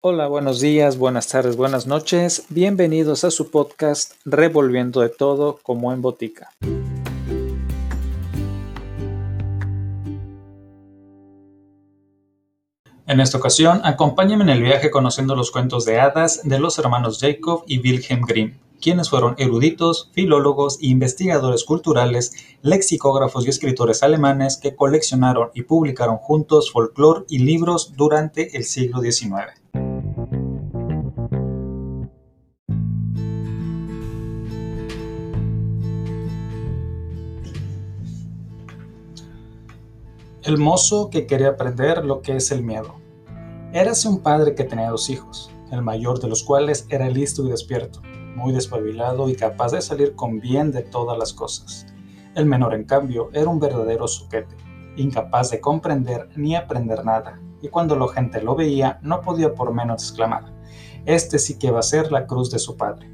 Hola, buenos días, buenas tardes, buenas noches. Bienvenidos a su podcast Revolviendo de todo como en botica. En esta ocasión, acompáñenme en el viaje conociendo los cuentos de hadas de los hermanos Jacob y Wilhelm Grimm, quienes fueron eruditos, filólogos e investigadores culturales, lexicógrafos y escritores alemanes que coleccionaron y publicaron juntos folclore y libros durante el siglo XIX. El mozo que quería aprender lo que es el miedo. Érase un padre que tenía dos hijos, el mayor de los cuales era listo y despierto, muy despabilado y capaz de salir con bien de todas las cosas. El menor, en cambio, era un verdadero suquete, incapaz de comprender ni aprender nada, y cuando la gente lo veía no podía por menos exclamar, este sí que va a ser la cruz de su padre.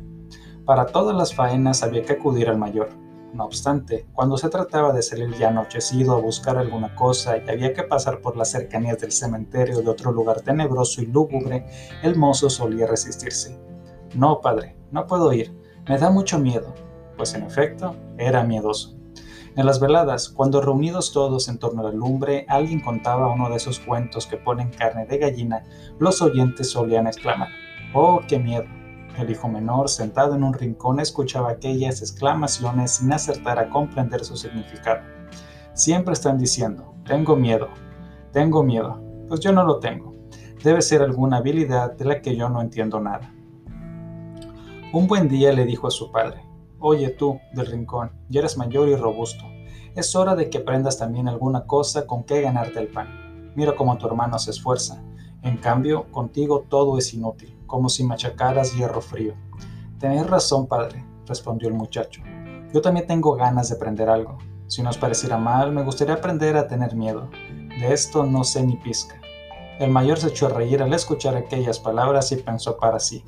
Para todas las faenas había que acudir al mayor, no obstante, cuando se trataba de salir ya anochecido a buscar alguna cosa y había que pasar por las cercanías del cementerio de otro lugar tenebroso y lúgubre, el mozo solía resistirse. No, padre, no puedo ir, me da mucho miedo. Pues en efecto, era miedoso. En las veladas, cuando reunidos todos en torno a la lumbre, alguien contaba uno de esos cuentos que ponen carne de gallina, los oyentes solían exclamar, ¡Oh, qué miedo! El hijo menor, sentado en un rincón, escuchaba aquellas exclamaciones sin acertar a comprender su significado. Siempre están diciendo, tengo miedo, tengo miedo. Pues yo no lo tengo. Debe ser alguna habilidad de la que yo no entiendo nada. Un buen día le dijo a su padre, Oye tú, del rincón, ya eres mayor y robusto. Es hora de que aprendas también alguna cosa con que ganarte el pan. Mira cómo tu hermano se esfuerza. En cambio, contigo todo es inútil como si machacaras hierro frío. Tenés razón, padre, respondió el muchacho. Yo también tengo ganas de aprender algo. Si nos pareciera mal, me gustaría aprender a tener miedo. De esto no sé ni pizca. El mayor se echó a reír al escuchar aquellas palabras y pensó para sí,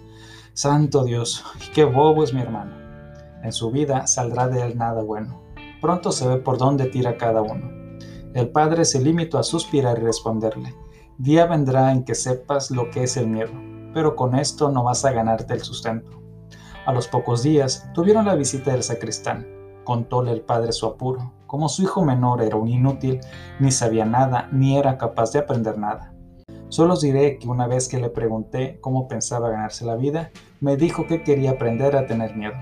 Santo Dios, qué bobo es mi hermano. En su vida saldrá de él nada bueno. Pronto se ve por dónde tira cada uno. El padre se limitó a suspirar y responderle, Día vendrá en que sepas lo que es el miedo pero con esto no vas a ganarte el sustento. A los pocos días tuvieron la visita del sacristán. Contóle el padre su apuro. Como su hijo menor era un inútil, ni sabía nada, ni era capaz de aprender nada. Solo os diré que una vez que le pregunté cómo pensaba ganarse la vida, me dijo que quería aprender a tener miedo.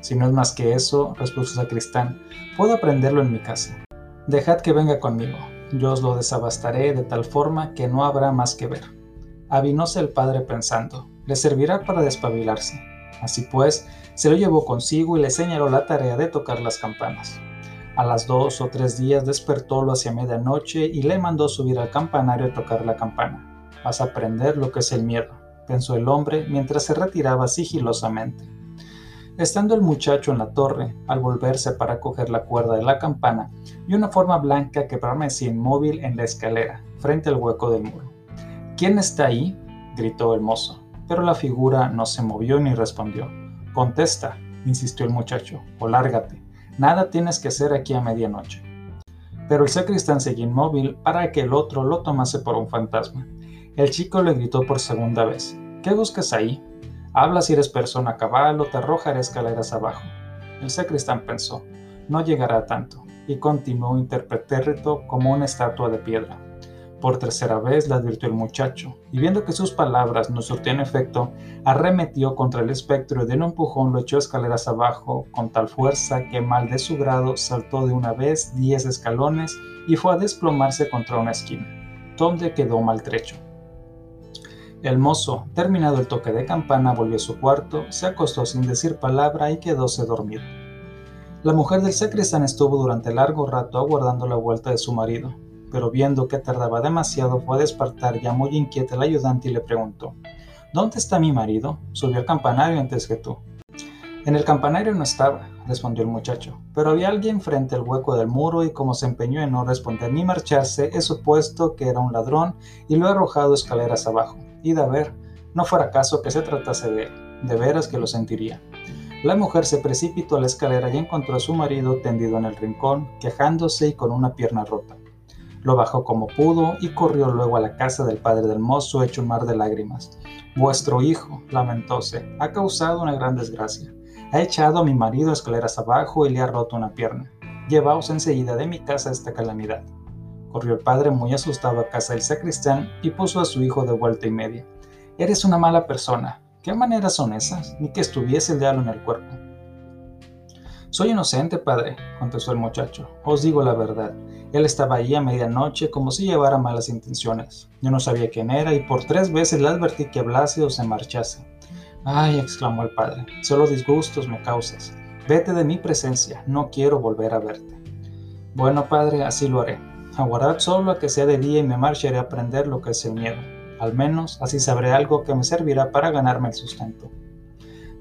Si no es más que eso, respuso sacristán, puedo aprenderlo en mi casa. Dejad que venga conmigo, yo os lo desabastaré de tal forma que no habrá más que ver. Avinóse el padre pensando, le servirá para despabilarse. Así pues, se lo llevó consigo y le señaló la tarea de tocar las campanas. A las dos o tres días despertólo hacia medianoche y le mandó subir al campanario a tocar la campana. Vas a aprender lo que es el miedo, pensó el hombre mientras se retiraba sigilosamente. Estando el muchacho en la torre, al volverse para coger la cuerda de la campana, vio una forma blanca que permanecía inmóvil en la escalera, frente al hueco del muro. ¿Quién está ahí? gritó el mozo, pero la figura no se movió ni respondió. Contesta, insistió el muchacho, o lárgate. Nada tienes que hacer aquí a medianoche. Pero el sacristán seguía inmóvil para que el otro lo tomase por un fantasma. El chico le gritó por segunda vez. ¿Qué buscas ahí? Habla si eres persona cabal o te arrojaré escaleras abajo. El sacristán pensó, no llegará tanto, y continuó interpretérrito como una estatua de piedra. Por tercera vez le advirtió el muchacho, y viendo que sus palabras no surtían efecto, arremetió contra el espectro y de un empujón lo echó escaleras abajo con tal fuerza que mal de su grado saltó de una vez diez escalones y fue a desplomarse contra una esquina, donde quedó maltrecho. El mozo, terminado el toque de campana, volvió a su cuarto, se acostó sin decir palabra y quedóse dormido. La mujer del sacristán estuvo durante largo rato aguardando la vuelta de su marido, pero viendo que tardaba demasiado fue a despertar ya muy inquieta el ayudante y le preguntó, ¿Dónde está mi marido? Subió al campanario antes que tú. En el campanario no estaba, respondió el muchacho, pero había alguien frente al hueco del muro y como se empeñó en no responder ni marcharse, he supuesto que era un ladrón y lo he arrojado escaleras abajo. Y de ver, no fuera caso que se tratase de él, de veras que lo sentiría. La mujer se precipitó a la escalera y encontró a su marido tendido en el rincón, quejándose y con una pierna rota. Lo bajó como pudo y corrió luego a la casa del padre del mozo hecho un mar de lágrimas. Vuestro hijo, lamentóse, ha causado una gran desgracia. Ha echado a mi marido escaleras abajo y le ha roto una pierna. Llevaos enseguida de mi casa esta calamidad. Corrió el padre muy asustado a casa del sacristán y puso a su hijo de vuelta y media. Eres una mala persona. ¿Qué maneras son esas? Ni que estuviese el diablo en el cuerpo. Soy inocente, padre, contestó el muchacho. Os digo la verdad. Él estaba ahí a medianoche como si llevara malas intenciones. Yo no sabía quién era y por tres veces le advertí que hablase o se marchase. Ay, exclamó el padre, solo disgustos me causas. Vete de mi presencia, no quiero volver a verte. Bueno, padre, así lo haré. Aguardad solo a que sea de día y me marcharé a aprender lo que es el miedo. Al menos así sabré algo que me servirá para ganarme el sustento.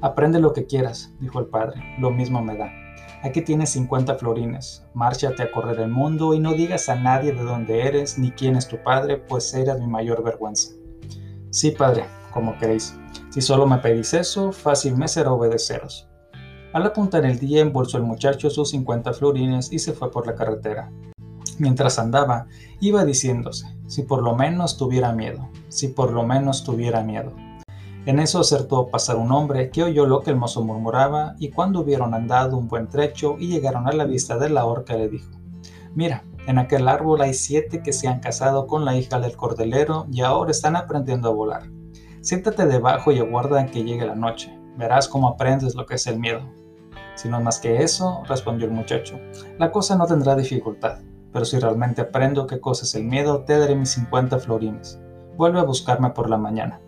Aprende lo que quieras, dijo el padre, lo mismo me da. Aquí tienes 50 florines, márchate a correr el mundo y no digas a nadie de dónde eres ni quién es tu padre, pues eres mi mayor vergüenza. Sí, padre, como queréis. Si solo me pedís eso, fácil me será obedeceros. Al apuntar el día, embolsó el muchacho sus 50 florines y se fue por la carretera. Mientras andaba, iba diciéndose, si por lo menos tuviera miedo, si por lo menos tuviera miedo. En eso acertó pasar un hombre que oyó lo que el mozo murmuraba y cuando hubieron andado un buen trecho y llegaron a la vista de la horca le dijo, Mira, en aquel árbol hay siete que se han casado con la hija del cordelero y ahora están aprendiendo a volar. Siéntate debajo y aguarda que llegue la noche. Verás cómo aprendes lo que es el miedo. Si no más que eso, respondió el muchacho, la cosa no tendrá dificultad, pero si realmente aprendo qué cosa es el miedo, te daré mis 50 florines. Vuelve a buscarme por la mañana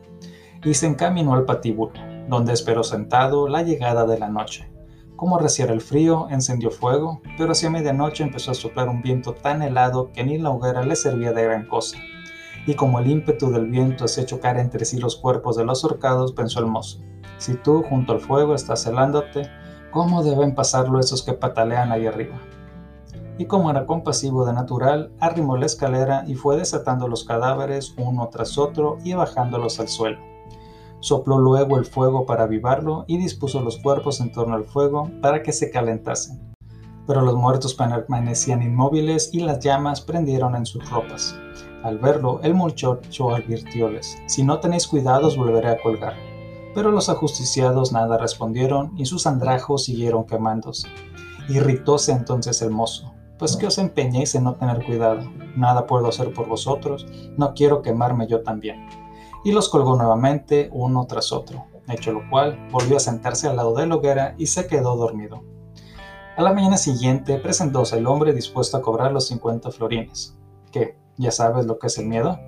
y se encaminó al patíbulo, donde esperó sentado la llegada de la noche. Como reciera el frío, encendió fuego, pero hacia medianoche empezó a soplar un viento tan helado que ni la hoguera le servía de gran cosa. Y como el ímpetu del viento hacía chocar entre sí los cuerpos de los horcados, pensó el mozo, si tú junto al fuego estás helándote, ¿cómo deben pasarlo esos que patalean ahí arriba? Y como era compasivo de natural, arrimó la escalera y fue desatando los cadáveres uno tras otro y bajándolos al suelo Sopló luego el fuego para avivarlo y dispuso los cuerpos en torno al fuego para que se calentasen. Pero los muertos permanecían inmóviles y las llamas prendieron en sus ropas. Al verlo, el muchacho advirtióles, si no tenéis cuidados volveré a colgar. Pero los ajusticiados nada respondieron y sus andrajos siguieron quemándose. Irritóse entonces el mozo, pues que os empeñéis en no tener cuidado, nada puedo hacer por vosotros, no quiero quemarme yo también y los colgó nuevamente uno tras otro, hecho lo cual volvió a sentarse al lado de la hoguera y se quedó dormido. A la mañana siguiente presentóse el hombre dispuesto a cobrar los 50 florines. ¿Qué? ¿Ya sabes lo que es el miedo?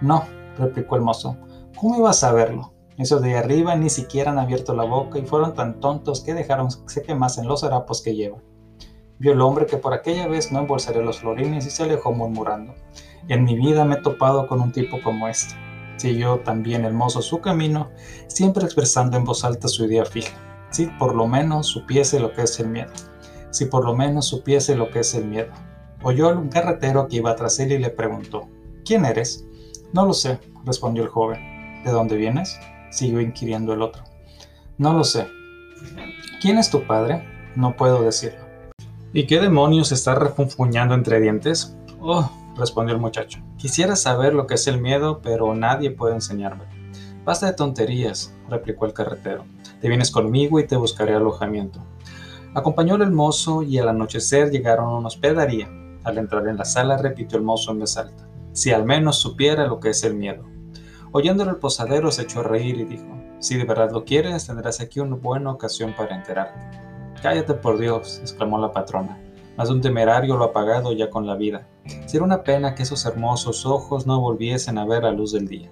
No, replicó el mozo. ¿Cómo iba a saberlo? Esos de arriba ni siquiera han abierto la boca y fueron tan tontos que dejaron que se quemasen los harapos que llevan. Vio el hombre que por aquella vez no embolsaría los florines y se alejó murmurando. En mi vida me he topado con un tipo como este. Siguió también el mozo su camino, siempre expresando en voz alta su idea fija. Si por lo menos supiese lo que es el miedo. Si por lo menos supiese lo que es el miedo. Oyó un carretero que iba tras él y le preguntó, ¿Quién eres? No lo sé, respondió el joven. ¿De dónde vienes? siguió inquiriendo el otro. No lo sé. ¿Quién es tu padre? No puedo decirlo. ¿Y qué demonios está refunfuñando entre dientes? Oh, respondió el muchacho. Quisiera saber lo que es el miedo, pero nadie puede enseñarme. Basta de tonterías, replicó el carretero. Te vienes conmigo y te buscaré alojamiento. Acompañóle el mozo y al anochecer llegaron a una hospedaría. Al entrar en la sala repitió el mozo en voz alta. Si al menos supiera lo que es el miedo. Oyéndolo el posadero se echó a reír y dijo, si de verdad lo quieres, tendrás aquí una buena ocasión para enterarte. Cállate por Dios, exclamó la patrona. Más de un temerario lo ha pagado ya con la vida. Sería una pena que esos hermosos ojos no volviesen a ver la luz del día.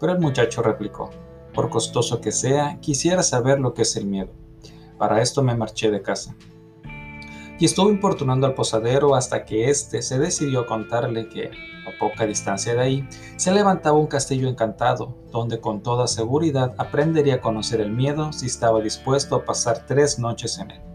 Pero el muchacho replicó, por costoso que sea, quisiera saber lo que es el miedo. Para esto me marché de casa. Y estuvo importunando al posadero hasta que éste se decidió a contarle que, a poca distancia de ahí, se levantaba un castillo encantado, donde con toda seguridad aprendería a conocer el miedo si estaba dispuesto a pasar tres noches en él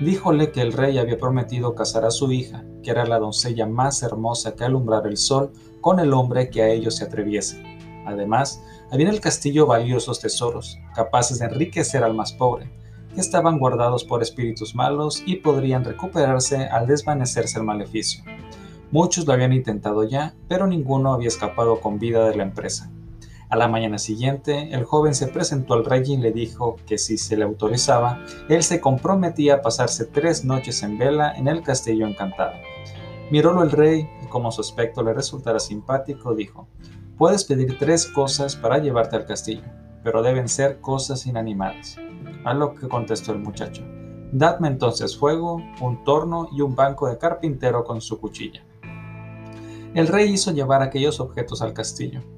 díjole que el rey había prometido casar a su hija, que era la doncella más hermosa que alumbrar el sol, con el hombre que a ellos se atreviese. Además, había en el castillo valiosos tesoros, capaces de enriquecer al más pobre, que estaban guardados por espíritus malos y podrían recuperarse al desvanecerse el maleficio. Muchos lo habían intentado ya, pero ninguno había escapado con vida de la empresa. A la mañana siguiente, el joven se presentó al rey y le dijo que si se le autorizaba, él se comprometía a pasarse tres noches en vela en el castillo encantado. Mirólo el rey y como su aspecto le resultara simpático, dijo, Puedes pedir tres cosas para llevarte al castillo, pero deben ser cosas inanimadas. A lo que contestó el muchacho, Dadme entonces fuego, un torno y un banco de carpintero con su cuchilla. El rey hizo llevar aquellos objetos al castillo.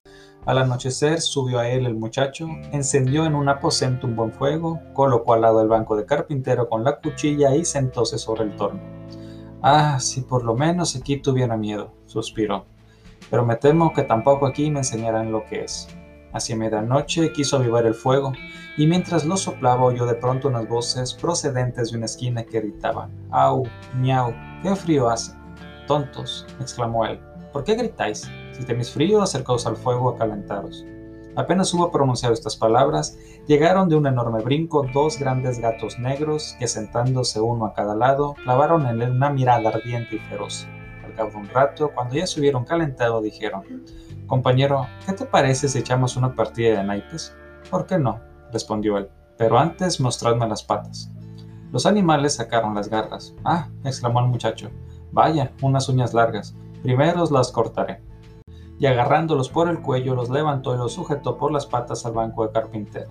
Al anochecer subió a él el muchacho, encendió en un aposento un buen fuego, colocó al lado el banco de carpintero con la cuchilla y sentóse sobre el torno. Ah, si por lo menos aquí tuviera miedo, suspiró. Pero me temo que tampoco aquí me enseñarán lo que es. Hacia medianoche quiso avivar el fuego, y mientras lo soplaba oyó de pronto unas voces procedentes de una esquina que gritaban: ¡Au! ¡Miau! ¡Qué frío hace! Tontos, exclamó él. ¿Por qué gritáis? Si tenéis frío, acercaos al fuego a calentaros. Apenas hubo pronunciado estas palabras, llegaron de un enorme brinco dos grandes gatos negros que sentándose uno a cada lado, clavaron en él una mirada ardiente y feroz. Al cabo de un rato, cuando ya se hubieron calentado, dijeron, Compañero, ¿qué te parece si echamos una partida de naipes? ¿Por qué no? respondió él, pero antes mostradme las patas. Los animales sacaron las garras. Ah, exclamó el muchacho, vaya, unas uñas largas. Primero las cortaré. Y agarrándolos por el cuello, los levantó y los sujetó por las patas al banco de carpintero.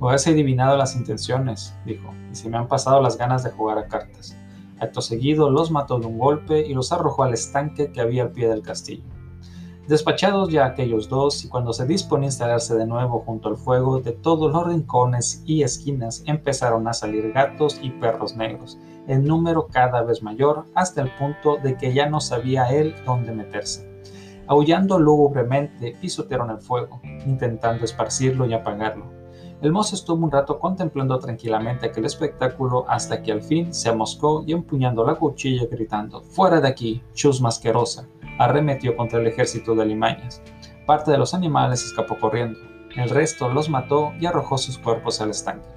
Hubiese adivinado las intenciones, dijo, y se me han pasado las ganas de jugar a cartas. Acto seguido los mató de un golpe y los arrojó al estanque que había al pie del castillo. Despachados ya aquellos dos, y cuando se disponía a instalarse de nuevo junto al fuego, de todos los rincones y esquinas empezaron a salir gatos y perros negros, en número cada vez mayor, hasta el punto de que ya no sabía él dónde meterse. Aullando lúgubremente, pisotearon el fuego, intentando esparcirlo y apagarlo. El mozo estuvo un rato contemplando tranquilamente aquel espectáculo hasta que al fin se amoscó y empuñando la cuchilla gritando ¡Fuera de aquí, chusma asquerosa! arremetió contra el ejército de alimañas. Parte de los animales escapó corriendo, el resto los mató y arrojó sus cuerpos al estanque.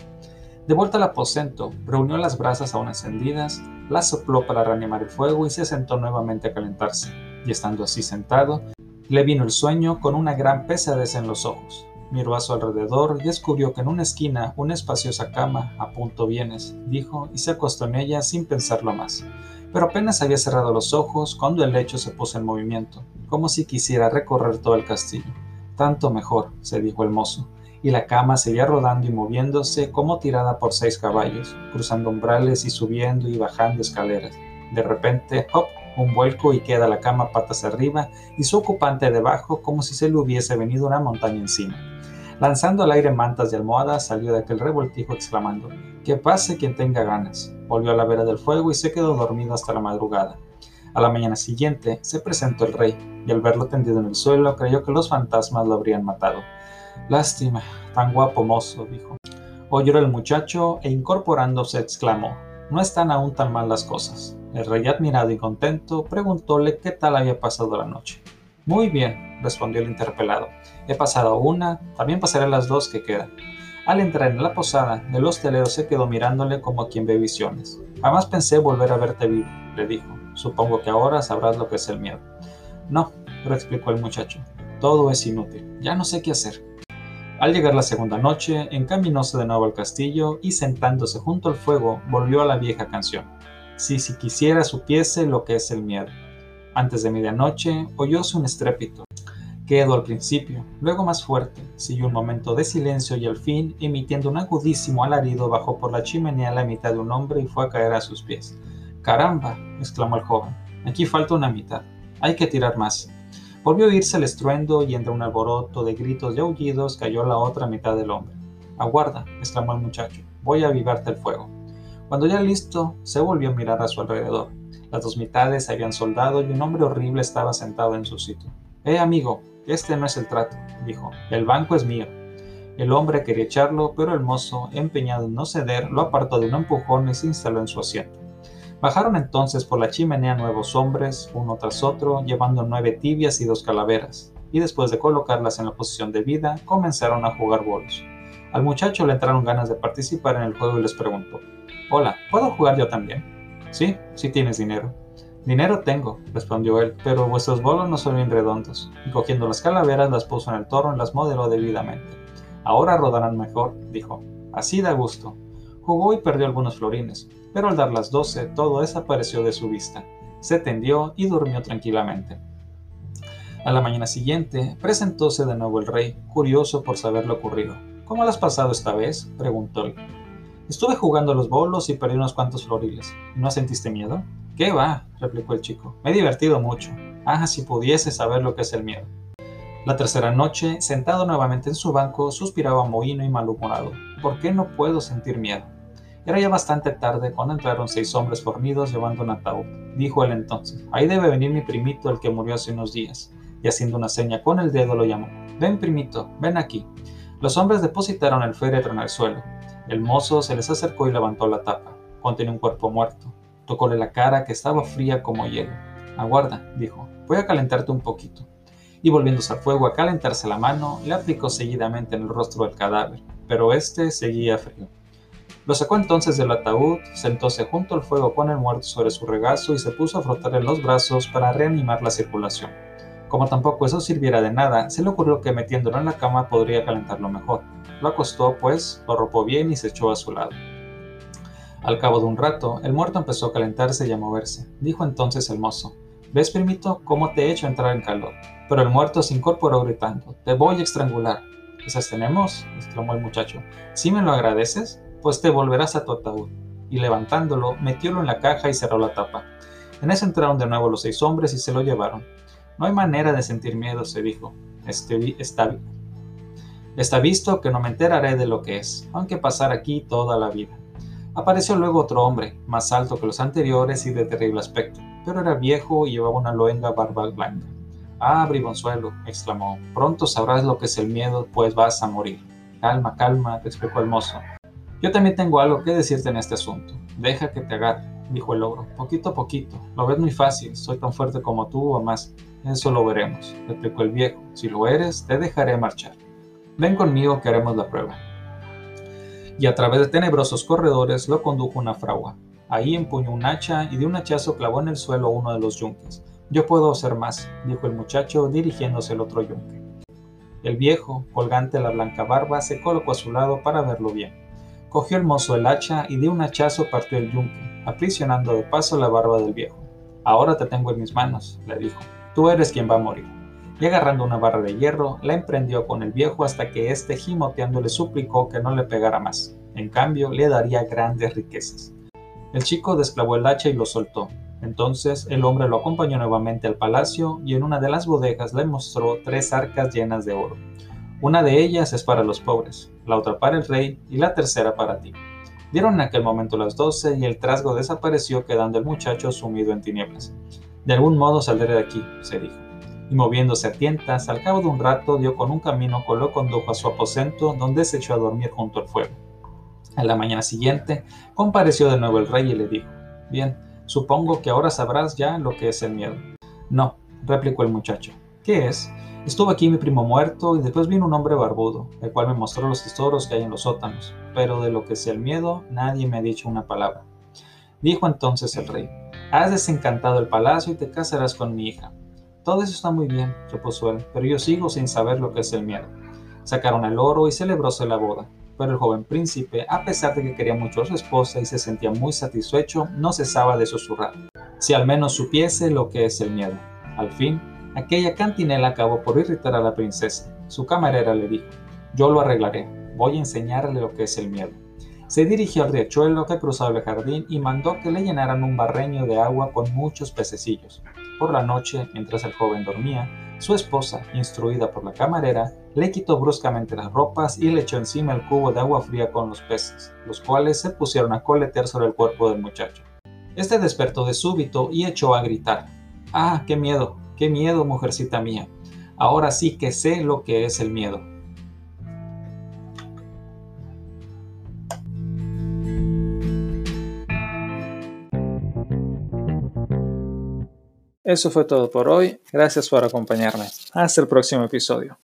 De vuelta al aposento, reunió las brasas aún encendidas, las sopló para reanimar el fuego y se sentó nuevamente a calentarse. Y estando así sentado, le vino el sueño con una gran pesadez en los ojos. Miró a su alrededor y descubrió que en una esquina una espaciosa cama, a punto vienes, dijo, y se acostó en ella sin pensarlo más. Pero apenas había cerrado los ojos cuando el lecho se puso en movimiento, como si quisiera recorrer todo el castillo. Tanto mejor, se dijo el mozo, y la cama seguía rodando y moviéndose como tirada por seis caballos, cruzando umbrales y subiendo y bajando escaleras. De repente, ¡hop! Un vuelco y queda la cama patas arriba y su ocupante debajo como si se le hubiese venido una montaña encima. Lanzando al aire mantas y almohadas, salió de aquel revoltijo exclamando, Que pase quien tenga ganas. Volvió a la vera del fuego y se quedó dormido hasta la madrugada. A la mañana siguiente se presentó el rey, y al verlo tendido en el suelo creyó que los fantasmas lo habrían matado. Lástima, tan guapo mozo, dijo. Oyó el muchacho e incorporándose exclamó, No están aún tan mal las cosas. El rey, admirado y contento, preguntóle qué tal había pasado la noche. Muy bien, respondió el interpelado. He pasado una, también pasaré las dos que quedan. Al entrar en la posada, el hostelero se quedó mirándole como quien ve visiones. Jamás pensé volver a verte vivo, le dijo. Supongo que ahora sabrás lo que es el miedo. No, lo explicó el muchacho. Todo es inútil. Ya no sé qué hacer. Al llegar la segunda noche, encaminóse de nuevo al castillo y sentándose junto al fuego, volvió a la vieja canción. Si si quisiera supiese lo que es el miedo. Antes de medianoche oyóse un estrépito. Quedó al principio, luego más fuerte, siguió un momento de silencio y al fin, emitiendo un agudísimo alarido, bajó por la chimenea la mitad de un hombre y fue a caer a sus pies. ¡Caramba! exclamó el joven. Aquí falta una mitad. Hay que tirar más. Volvió a oírse el estruendo y entre un alboroto de gritos y aullidos cayó la otra mitad del hombre. Aguarda, exclamó el muchacho. Voy a avivarte el fuego. Cuando ya listo, se volvió a mirar a su alrededor. Las dos mitades se habían soldado y un hombre horrible estaba sentado en su sitio. Eh, amigo, este no es el trato, dijo. El banco es mío. El hombre quería echarlo, pero el mozo, empeñado en no ceder, lo apartó de un empujón y se instaló en su asiento. Bajaron entonces por la chimenea nuevos hombres, uno tras otro, llevando nueve tibias y dos calaveras, y después de colocarlas en la posición de vida, comenzaron a jugar bolos. Al muchacho le entraron ganas de participar en el juego y les preguntó, Hola, ¿puedo jugar yo también? Sí, si tienes dinero. Dinero tengo, respondió él, pero vuestros bolos no son bien redondos. Y cogiendo las calaveras las puso en el torno y las modeló debidamente. Ahora rodarán mejor, dijo. Así da gusto. Jugó y perdió algunos florines, pero al dar las doce todo desapareció de su vista. Se tendió y durmió tranquilamente. A la mañana siguiente, presentóse de nuevo el rey, curioso por saber lo ocurrido. ¿Cómo lo has pasado esta vez? preguntóle. Estuve jugando a los bolos y perdí unos cuantos floriles. ¿No sentiste miedo? ¿Qué va? replicó el chico. Me he divertido mucho. Ah, si pudiese saber lo que es el miedo. La tercera noche, sentado nuevamente en su banco, suspiraba mohino y malhumorado. ¿Por qué no puedo sentir miedo? Era ya bastante tarde cuando entraron seis hombres fornidos llevando un ataúd. Dijo él entonces, ahí debe venir mi primito, el que murió hace unos días. Y haciendo una seña con el dedo lo llamó. Ven, primito, ven aquí. Los hombres depositaron el féretro en el suelo. El mozo se les acercó y levantó la tapa. Contenía un cuerpo muerto. Tocóle la cara que estaba fría como hielo. Aguarda, dijo, voy a calentarte un poquito. Y volviéndose al fuego a calentarse la mano, le aplicó seguidamente en el rostro del cadáver, pero éste seguía frío. Lo sacó entonces del ataúd, sentóse junto al fuego con el muerto sobre su regazo y se puso a frotarle los brazos para reanimar la circulación. Como tampoco eso sirviera de nada, se le ocurrió que metiéndolo en la cama podría calentarlo mejor. Lo acostó, pues, lo arropó bien y se echó a su lado. Al cabo de un rato, el muerto empezó a calentarse y a moverse. Dijo entonces el mozo, ¿Ves, primito, cómo te he hecho entrar en calor? Pero el muerto se incorporó gritando, Te voy a estrangular. ¿Esas tenemos? exclamó el muchacho. ¿Si me lo agradeces? Pues te volverás a tu ataúd. Y levantándolo, metiólo en la caja y cerró la tapa. En eso entraron de nuevo los seis hombres y se lo llevaron. No hay manera de sentir miedo, se dijo. Este, está, está visto que no me enteraré de lo que es, aunque pasar aquí toda la vida. Apareció luego otro hombre, más alto que los anteriores y de terrible aspecto, pero era viejo y llevaba una luenga barba blanca. Ah, bribonzuelo, exclamó, pronto sabrás lo que es el miedo, pues vas a morir. Calma, calma, explicó el mozo. Yo también tengo algo que decirte en este asunto. Deja que te agarre, dijo el ogro, poquito a poquito. Lo ves muy fácil, soy tan fuerte como tú o más. Eso lo veremos, replicó el viejo. Si lo eres, te dejaré marchar. Ven conmigo que haremos la prueba. Y a través de tenebrosos corredores lo condujo una fragua. Ahí empuñó un hacha y de un hachazo clavó en el suelo uno de los yunques. Yo puedo hacer más, dijo el muchacho dirigiéndose al otro yunque. El viejo, colgante la blanca barba, se colocó a su lado para verlo bien. Cogió el mozo el hacha y de un hachazo partió el yunque, aprisionando de paso la barba del viejo. Ahora te tengo en mis manos, le dijo tú eres quien va a morir. Y agarrando una barra de hierro, la emprendió con el viejo hasta que éste gimoteando le suplicó que no le pegara más. En cambio, le daría grandes riquezas. El chico desclavó el hacha y lo soltó. Entonces el hombre lo acompañó nuevamente al palacio y en una de las bodegas le mostró tres arcas llenas de oro. Una de ellas es para los pobres, la otra para el rey y la tercera para ti. Dieron en aquel momento las doce y el trasgo desapareció quedando el muchacho sumido en tinieblas. De algún modo saldré de aquí, se dijo. Y moviéndose a tientas, al cabo de un rato dio con un camino que lo condujo a su aposento, donde se echó a dormir junto al fuego. A la mañana siguiente, compareció de nuevo el rey y le dijo, Bien, supongo que ahora sabrás ya lo que es el miedo. No, replicó el muchacho. ¿Qué es? Estuvo aquí mi primo muerto y después vino un hombre barbudo, el cual me mostró los tesoros que hay en los sótanos, pero de lo que es el miedo nadie me ha dicho una palabra. Dijo entonces el rey, Has desencantado el palacio y te casarás con mi hija. Todo eso está muy bien, repuso él, pero yo sigo sin saber lo que es el miedo. Sacaron el oro y celebróse la boda, pero el joven príncipe, a pesar de que quería mucho a su esposa y se sentía muy satisfecho, no cesaba de susurrar. Si al menos supiese lo que es el miedo. Al fin, aquella cantinela acabó por irritar a la princesa. Su camarera le dijo, yo lo arreglaré, voy a enseñarle lo que es el miedo. Se dirigió al riachuelo que cruzaba el jardín y mandó que le llenaran un barreño de agua con muchos pececillos. Por la noche, mientras el joven dormía, su esposa, instruida por la camarera, le quitó bruscamente las ropas y le echó encima el cubo de agua fría con los peces, los cuales se pusieron a coletear sobre el cuerpo del muchacho. Este despertó de súbito y echó a gritar. ¡Ah, qué miedo! ¡Qué miedo, mujercita mía! Ahora sí que sé lo que es el miedo. Eso fue todo por hoy. Gracias por acompañarme. Hasta el próximo episodio.